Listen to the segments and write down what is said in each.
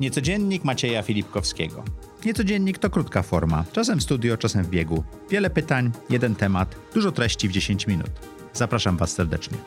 Niecodziennik Macieja Filipkowskiego. Niecodziennik to krótka forma, czasem w studio, czasem w biegu. Wiele pytań, jeden temat, dużo treści w 10 minut. Zapraszam Was serdecznie.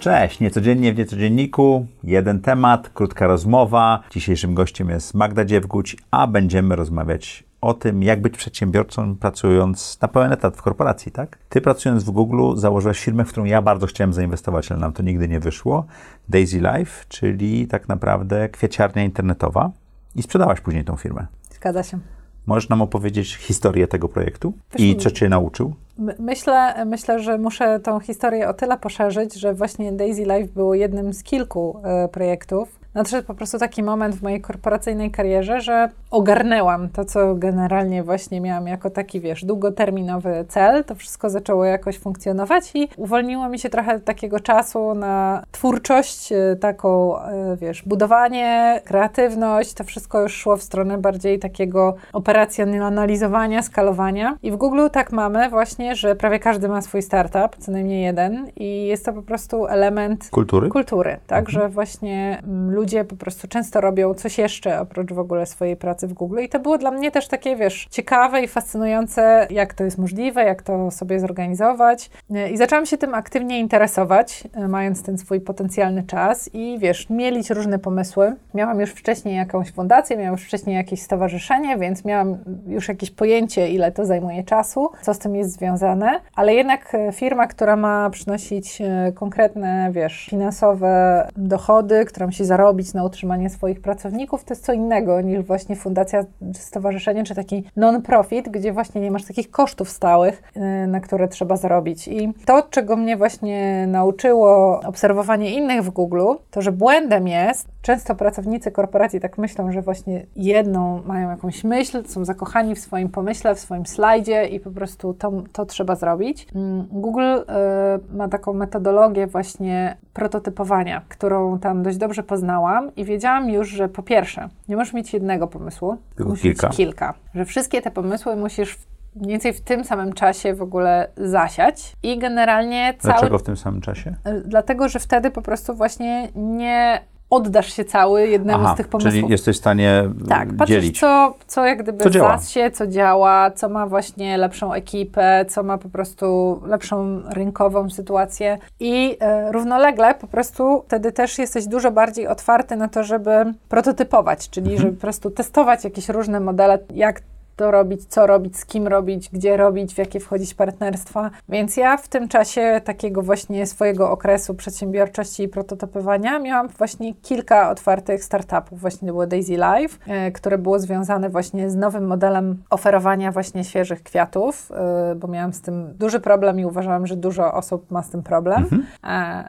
Cześć, niecodziennie w niecodzienniku, jeden temat, krótka rozmowa. Dzisiejszym gościem jest Magda Dziewguć, a będziemy rozmawiać o tym, jak być przedsiębiorcą pracując na pełen etat w korporacji, tak? Ty pracując w Google założyłeś firmę, w którą ja bardzo chciałem zainwestować, ale nam to nigdy nie wyszło. Daisy Life, czyli tak naprawdę kwieciarnia internetowa i sprzedałaś później tą firmę. Zgadza się. Możesz nam opowiedzieć historię tego projektu i co cię nauczył? Myślę, myślę, że muszę tą historię o tyle poszerzyć, że właśnie Daisy Life było jednym z kilku e, projektów, nadszedł po prostu taki moment w mojej korporacyjnej karierze, że ogarnęłam to, co generalnie właśnie miałam jako taki, wiesz, długoterminowy cel. To wszystko zaczęło jakoś funkcjonować i uwolniło mi się trochę takiego czasu na twórczość, e, taką, e, wiesz, budowanie, kreatywność. To wszystko już szło w stronę bardziej takiego operacjonalizowania, skalowania. I w Google tak mamy właśnie, że prawie każdy ma swój startup, co najmniej jeden i jest to po prostu element kultury, kultury tak, mhm. że właśnie mm, ludzie po prostu często robią coś jeszcze oprócz w ogóle swojej pracy w Google. I to było dla mnie też takie, wiesz, ciekawe i fascynujące, jak to jest możliwe, jak to sobie zorganizować. I zaczęłam się tym aktywnie interesować, mając ten swój potencjalny czas i wiesz, mielić różne pomysły. Miałam już wcześniej jakąś fundację, miałam już wcześniej jakieś stowarzyszenie, więc miałam już jakieś pojęcie, ile to zajmuje czasu, co z tym jest związane, ale jednak e, firma, która ma przynosić e, konkretne, wiesz, finansowe dochody, którą się zarobi, robić na utrzymanie swoich pracowników, to jest co innego niż właśnie fundacja stowarzyszenie, czy taki non-profit, gdzie właśnie nie masz takich kosztów stałych, y, na które trzeba zarobić. I to, czego mnie właśnie nauczyło obserwowanie innych w Google, to, że błędem jest, często pracownicy korporacji tak myślą, że właśnie jedną mają jakąś myśl, są zakochani w swoim pomyśle, w swoim slajdzie i po prostu to, to trzeba zrobić. Mm, Google y, ma taką metodologię właśnie prototypowania, którą tam dość dobrze poznałam i wiedziałam już, że po pierwsze, nie możesz mieć jednego pomysłu, Tylko musisz kilka. mieć kilka. Że wszystkie te pomysły musisz mniej więcej w tym samym czasie w ogóle zasiać i generalnie cały... Dlaczego w tym samym czasie? Dlatego, że wtedy po prostu właśnie nie oddasz się cały jednemu Aha, z tych pomysłów. Czyli jesteś w stanie tak, patrzysz, co, co jak gdyby co działa. się, co działa, co ma właśnie lepszą ekipę, co ma po prostu lepszą rynkową sytuację i e, równolegle po prostu wtedy też jesteś dużo bardziej otwarty na to, żeby prototypować, czyli mhm. żeby po prostu testować jakieś różne modele, jak to robić, co robić, z kim robić, gdzie robić, w jakie wchodzić partnerstwa. Więc ja w tym czasie takiego właśnie swojego okresu przedsiębiorczości i prototypowania miałam właśnie kilka otwartych startupów. Właśnie było Daisy Life, e, które było związane właśnie z nowym modelem oferowania właśnie świeżych kwiatów, e, bo miałam z tym duży problem i uważałam, że dużo osób ma z tym problem. Mhm.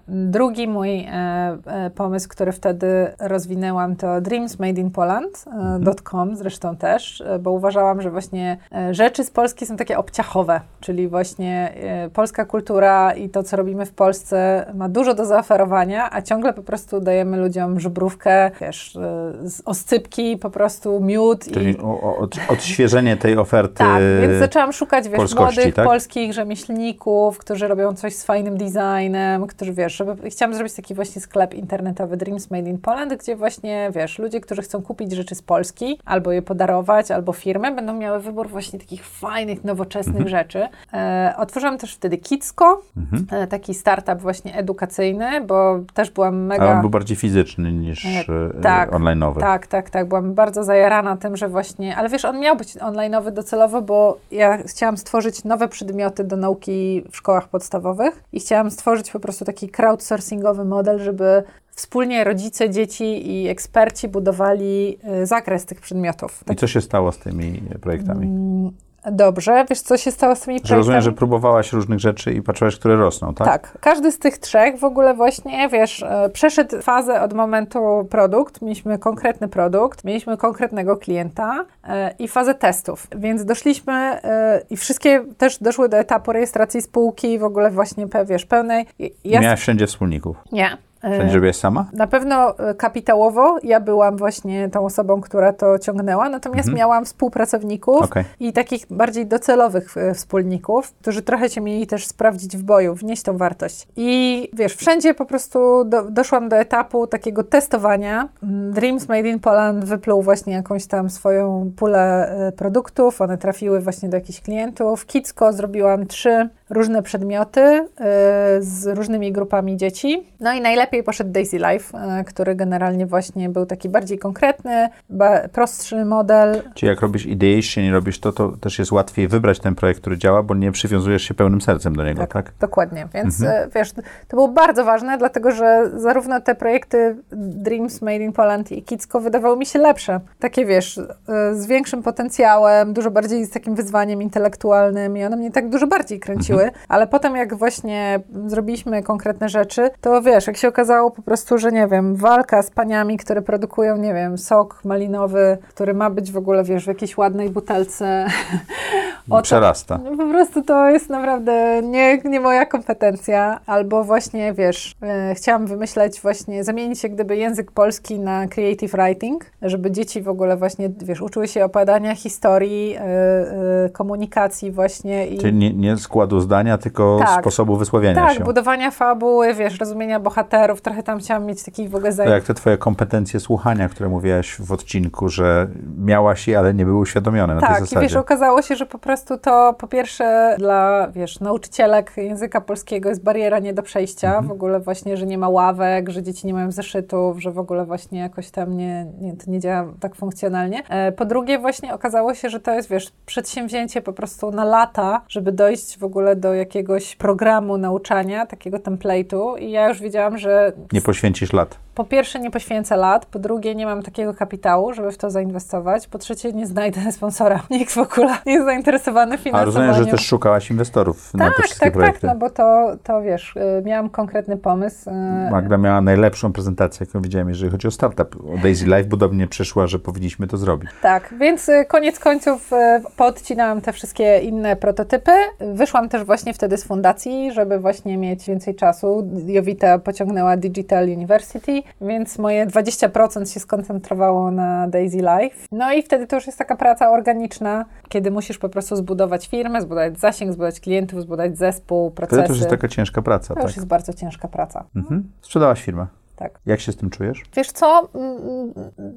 Drugi mój e, pomysł, który wtedy rozwinęłam, to dreamsmadeinpoland.com mhm. zresztą też, bo uważałam, że właśnie e, rzeczy z Polski są takie obciachowe, czyli właśnie e, polska kultura i to, co robimy w Polsce ma dużo do zaoferowania, a ciągle po prostu dajemy ludziom żubrówkę, wiesz, e, oscypki, po prostu miód. Czyli i... od, odświeżenie tej oferty Tak, więc zaczęłam szukać, wiesz, młodych tak? polskich rzemieślników, którzy robią coś z fajnym designem, którzy, wiesz, żeby, chciałam zrobić taki właśnie sklep internetowy Dreams Made in Poland, gdzie właśnie, wiesz, ludzie, którzy chcą kupić rzeczy z Polski, albo je podarować, albo firmy, będą będą miały wybór właśnie takich fajnych, nowoczesnych mhm. rzeczy. E, otworzyłam też wtedy Kicko, mhm. e, taki startup właśnie edukacyjny, bo też byłam mega... Ale on był bardziej fizyczny niż e, e tak, online'owy. Tak, tak, tak. Byłam bardzo zajarana tym, że właśnie... Ale wiesz, on miał być online'owy docelowo, bo ja chciałam stworzyć nowe przedmioty do nauki w szkołach podstawowych i chciałam stworzyć po prostu taki crowdsourcingowy model, żeby wspólnie rodzice, dzieci i eksperci budowali y, zakres tych przedmiotów. I co się stało z tymi projektami? Mm, dobrze, wiesz, co się stało z tymi projektami? Rozumiem, że próbowałaś różnych rzeczy i patrzyłaś, które rosną, tak? Tak. Każdy z tych trzech w ogóle właśnie, wiesz, e, przeszedł fazę od momentu produkt, mieliśmy konkretny produkt, mieliśmy konkretnego klienta e, i fazę testów, więc doszliśmy e, i wszystkie też doszły do etapu rejestracji spółki, w ogóle właśnie, wiesz, pełnej. Ja Miałaś wszędzie wspólników? Nie. Wszędzie robiłaś sama? Na pewno e, kapitałowo ja byłam właśnie tą osobą, która to ciągnęła, natomiast Mhm. miałam współpracowników Okej. i takich bardziej docelowych e, wspólników, którzy trochę cię mieli też sprawdzić w boju, wnieść tą wartość. I wiesz, wszędzie po prostu do, doszłam do etapu takiego testowania. Mm, Dreams Made in Poland wypluł właśnie jakąś tam swoją pulę e, produktów, one trafiły właśnie do jakichś klientów. Kicko zrobiłam trzy różne przedmioty e, z różnymi grupami dzieci. No i najlepiej poszedł Daisy Life, e, który generalnie właśnie był taki bardziej konkretny, prostszy model. Czy jak robisz ideation i robisz to, to też jest łatwiej wybrać ten projekt, który działa, bo nie przywiązujesz się pełnym sercem do niego, tak? Dokładnie, więc e, wiesz, to było bardzo ważne, dlatego że zarówno te projekty Dreams Made in Poland i Kicko wydawały mi się lepsze. Takie wiesz, z większym potencjałem, dużo bardziej z takim wyzwaniem intelektualnym i one mnie tak dużo bardziej kręciły, ale potem jak właśnie zrobiliśmy konkretne rzeczy, to wiesz, jak się okazało po prostu, że nie wiem, walka z paniami, które produkują, nie wiem, sok malinowy, który ma być w ogóle, wiesz, w jakiejś ładnej butelce. To- Przerasta. po prostu to jest naprawdę nie, nie moja kompetencja. Albo właśnie, wiesz, e, chciałam wymyśleć właśnie, zamienić się gdyby język polski na creative writing, żeby dzieci w ogóle właśnie, wiesz, uczyły się opowiadania historii, e, e, komunikacji właśnie i... Czyli nie, nie składu zdania, tylko Tak. sposobu wysławiania tak, się. budowania fabuły, wiesz, rozumienia bohaterów, trochę tam chciałam mieć taki w ogóle To zajęć. jak te twoje kompetencje słuchania, które mówiłaś w odcinku, że miałaś je, ale nie były uświadomione na tej Tak, i zasadzie. wiesz, okazało się, że po prostu to po pierwsze dla, wiesz, nauczycielek języka polskiego jest bariera nie do przejścia, Mhm. w ogóle właśnie, że nie ma ławek, że dzieci nie mają zeszytów, że w ogóle właśnie jakoś tam nie, nie, to nie działa tak funkcjonalnie. E, Po drugie właśnie okazało się, że to jest, wiesz, przedsięwzięcie po prostu na lata, żeby dojść w ogóle do jakiegoś programu nauczania, takiego template'u i ja już wiedziałam, że Nie poświęcisz lat. Po pierwsze nie poświęcę lat, po drugie nie mam takiego kapitału, żeby w to zainwestować, po trzecie nie znajdę sponsora. Nikt w ogóle nie jest zainteresowany A finansowaniem. rozumiem, że też szukałaś inwestorów na te tak, wszystkie tak, projekty. tak, no bo to, to wiesz, y, miałam konkretny pomysł. y, Magda miała najlepszą prezentację, jaką widziałem, jeżeli chodzi o startup. O Daisy Life podobnie przeszła, że powinniśmy to zrobić. Tak, więc y, koniec końców poodcinałam te wszystkie inne prototypy. Wyszłam też właśnie wtedy z fundacji, żeby właśnie mieć więcej czasu. Jowita pociągnęła Digital University, więc moje 20% się skoncentrowało na Daisy Life. No i wtedy to już jest taka praca organiczna, kiedy musisz po prostu zbudować firmę, zbudować zasięg, zbudować klientów, zbudować zespół, Wtedy procesy. to już jest taka ciężka praca, To tak? już jest bardzo ciężka praca. Mhm. Sprzedałaś firmę. Tak. Jak się z tym czujesz? Wiesz co,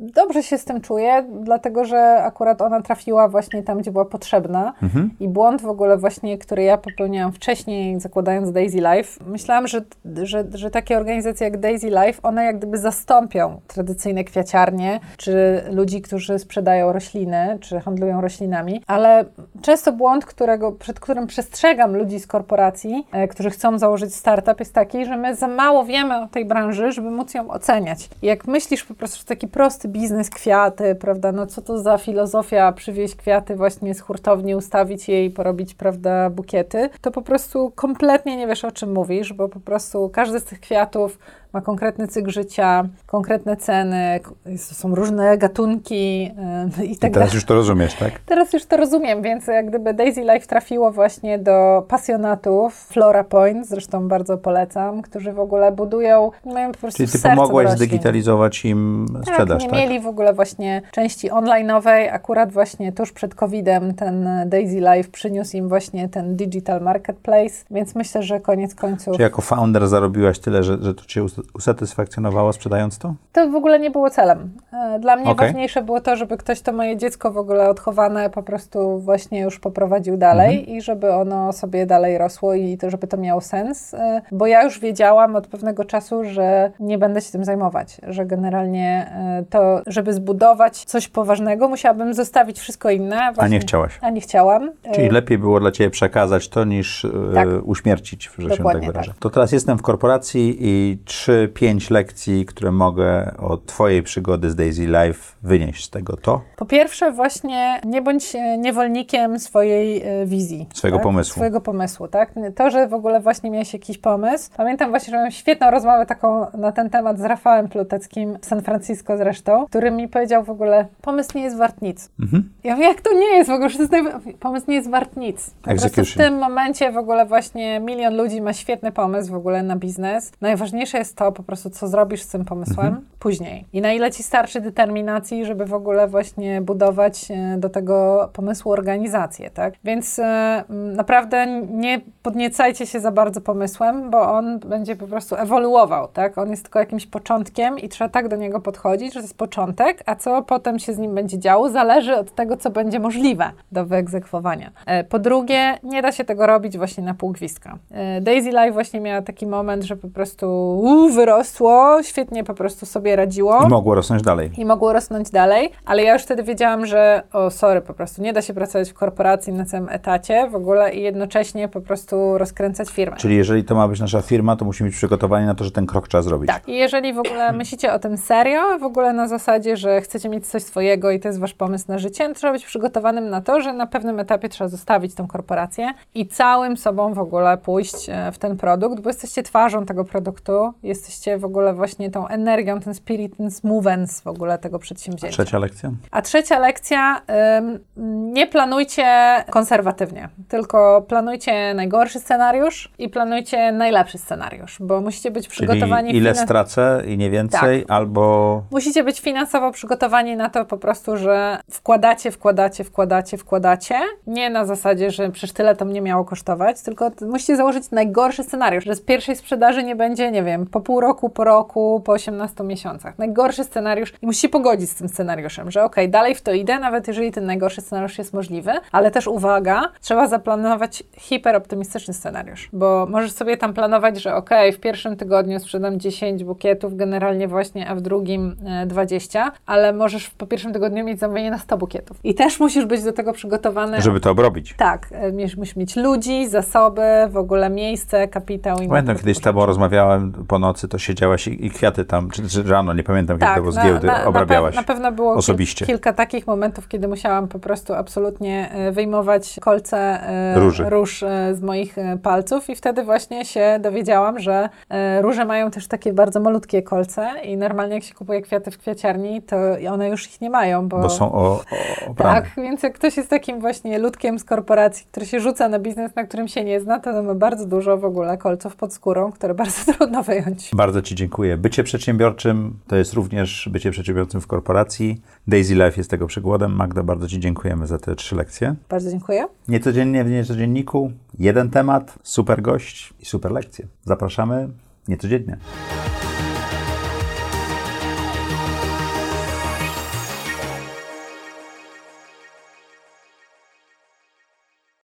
dobrze się z tym czuję, dlatego że akurat ona trafiła właśnie tam, gdzie była potrzebna Mhm. i błąd w ogóle właśnie, który ja popełniałam wcześniej, zakładając Daisy Life, myślałam, że, że, że takie organizacje jak Daisy Life, one jak gdyby zastąpią tradycyjne kwiaciarnie, czy ludzi, którzy sprzedają rośliny, czy handlują roślinami, ale często błąd, którego, przed którym przestrzegam ludzi z korporacji, e, którzy chcą założyć startup, jest taki, że my za mało wiemy o tej branży, żeby ją oceniać. Jak myślisz po prostu, że taki prosty biznes, kwiaty, prawda, no co to za filozofia, przywieźć kwiaty właśnie z hurtowni, ustawić je i porobić, prawda, bukiety, to po prostu kompletnie nie wiesz, o czym mówisz, bo po prostu każdy z tych kwiatów ma konkretny cykl życia, konkretne ceny, są różne gatunki yy, i I tak teraz dalej. już to rozumiesz, tak? Teraz już to rozumiem, więc jak gdyby Daisy Life trafiło właśnie do pasjonatów Flora Point, zresztą bardzo polecam, którzy w ogóle budują, mają po prostu Czyli ty pomogłaś zdigitalizować im sprzedaż, nie tak? mieli w ogóle właśnie części online'owej. Akurat właśnie tuż przed COVID-em ten Daisy Life przyniósł im właśnie ten digital marketplace, więc myślę, że koniec końców Czy jako founder zarobiłaś tyle, że, że to cię us- usatysfakcjonowało sprzedając to? to w ogóle nie było celem. E, Dla mnie Okej. ważniejsze było to, żeby ktoś to moje dziecko w ogóle odchowane po prostu właśnie już poprowadził dalej Mhm. i żeby ono sobie dalej rosło i to, żeby to miało sens, e, bo ja już wiedziałam od pewnego czasu, że nie będę się tym zajmować, że generalnie e, to, żeby zbudować coś poważnego, musiałabym zostawić wszystko inne. A właśnie- nie chciałaś. A nie chciałam. Czyli lepiej było dla ciebie przekazać to, niż Tak. uśmiercić, że się tak Dokładnie wyrażę. tak. To teraz jestem w korporacji i 3-5 lekcji, które mogę od twojej przygody z Daisy Life wynieść z tego to. Po pierwsze, właśnie nie bądź e, niewolnikiem swojej e, wizji. Swojego tak? pomysłu. Swojego pomysłu, tak? To, że w ogóle właśnie miałeś jakiś pomysł. Pamiętam właśnie, że miałam świetną rozmowę taką na ten temat z Rafałem Pluteckim w San Francisco zresztą, który mi powiedział w ogóle, pomysł nie jest wart nic. Mhm. Ja mówię, jak to nie jest w ogóle, że to jest najwa- pomysł nie jest wart nic. Po w tym momencie w ogóle właśnie milion ludzi ma świetny pomysł w ogóle na biznes. Najważniejsze jest to po prostu, co zrobisz z tym pomysłem mhm. później. I na ile ci starczy determinacji, żeby w ogóle właśnie budować e, do tego pomysłu organizację, tak? Więc e, naprawdę nie podniecajcie się za bardzo pomysłem, bo on będzie po prostu ewoluował, tak? On jest tylko jakimś początkiem i trzeba tak do niego podchodzić, że to jest początek, a co potem się z nim będzie działo, zależy od tego, co będzie możliwe do wyegzekwowania. E, po drugie, nie da się tego robić właśnie na pół gwizdka. Daisy Life właśnie miała taki moment, że po prostu wyrosło, świetnie po prostu sobie radziło. I mogło rosnąć dalej. I mogło rosnąć dalej, ale ja już wtedy wiedziałam, że o sorry, po prostu nie da się pracować w korporacji na całym etacie w ogóle i jednocześnie po prostu rozkręcać firmę. Czyli jeżeli to ma być nasza firma, to musimy być przygotowani na to, że ten krok trzeba zrobić. Tak. I jeżeli w ogóle myślicie o tym serio, w ogóle na zasadzie, że chcecie mieć coś swojego i to jest wasz pomysł na życie, to trzeba być przygotowanym na to, że na pewnym etapie trzeba zostawić tą korporację i całym sobą w ogóle pójść e, w ten produkt, bo jesteście twarzą tego produktu, jesteście w ogóle właśnie tą energią, ten spirit, ten w ogóle tego przedsięwzięcia. A trzecia lekcja? A trzecia lekcja, ym, nie planujcie konserwatywnie, tylko planujcie najgorszy scenariusz i planujcie najlepszy scenariusz, bo musicie być przygotowani. Czyli ile stracę i nie więcej, tak. albo. Musicie być finansowo przygotowani na to po prostu, że wkładacie, wkładacie, wkładacie, wkładacie. Nie na zasadzie, że przecież tyle to mnie miało kosztować, tylko musicie założyć najgorszy scenariusz, że z pierwszej sprzedaży nie będzie, nie wiem, po pół roku, po roku, po 18 miesiącach. Najgorszy scenariusz i musicie pogodzić z tym scenariuszem, że okej, okay, dalej w to idę, nawet jeżeli ten najgorszy scenariusz jest możliwy, ale też uwaga, trzeba zaplanować hiperoptymistyczny scenariusz, bo możesz sobie tam planować, że okej, okay, w pierwszym tygodniu sprzedam 10 bukietów, generalnie właśnie, a w drugim 20, e, ale możesz po pierwszym tygodniu mieć zamówienie na 100 bukietów. I też musisz być do tego przygotowany. Żeby to obrobić. Tak. E, musisz mieć ludzi, zasoby, w ogóle miejsce, kapitał i Pamiętam, kiedyś z tobą rozmawiałem po nocy, to siedziałaś i, i kwiaty tam, czy, czy rano, nie pamiętam, tak, kiedy to było z giełdy, na, obrabiałaś. Na, pe na pewno było osobiście. kilka takich momentów, kiedy musiałam po prostu absolutnie e, wyjmować kolce Róży. róż z moich palców i wtedy właśnie się dowiedziałam, że róże mają też takie bardzo malutkie kolce i normalnie jak się kupuje kwiaty w kwiaciarni, to one już ich nie mają, bo, bo są o, o Tak, więc jak ktoś jest takim właśnie ludkiem z korporacji, który się rzuca na biznes, na którym się nie zna, to ma bardzo dużo w ogóle kolców pod skórą, które bardzo trudno wyjąć. Bardzo Ci dziękuję. Bycie przedsiębiorczym to jest również bycie przedsiębiorcą w korporacji. Daisy Life jest tego przykładem. Magda, bardzo Ci dziękujemy za te trzy lekcje. Bardzo dziękuję. Niecodziennie w Niecodzienniku jeden temat, super gość i super lekcje. Zapraszamy niecodziennie.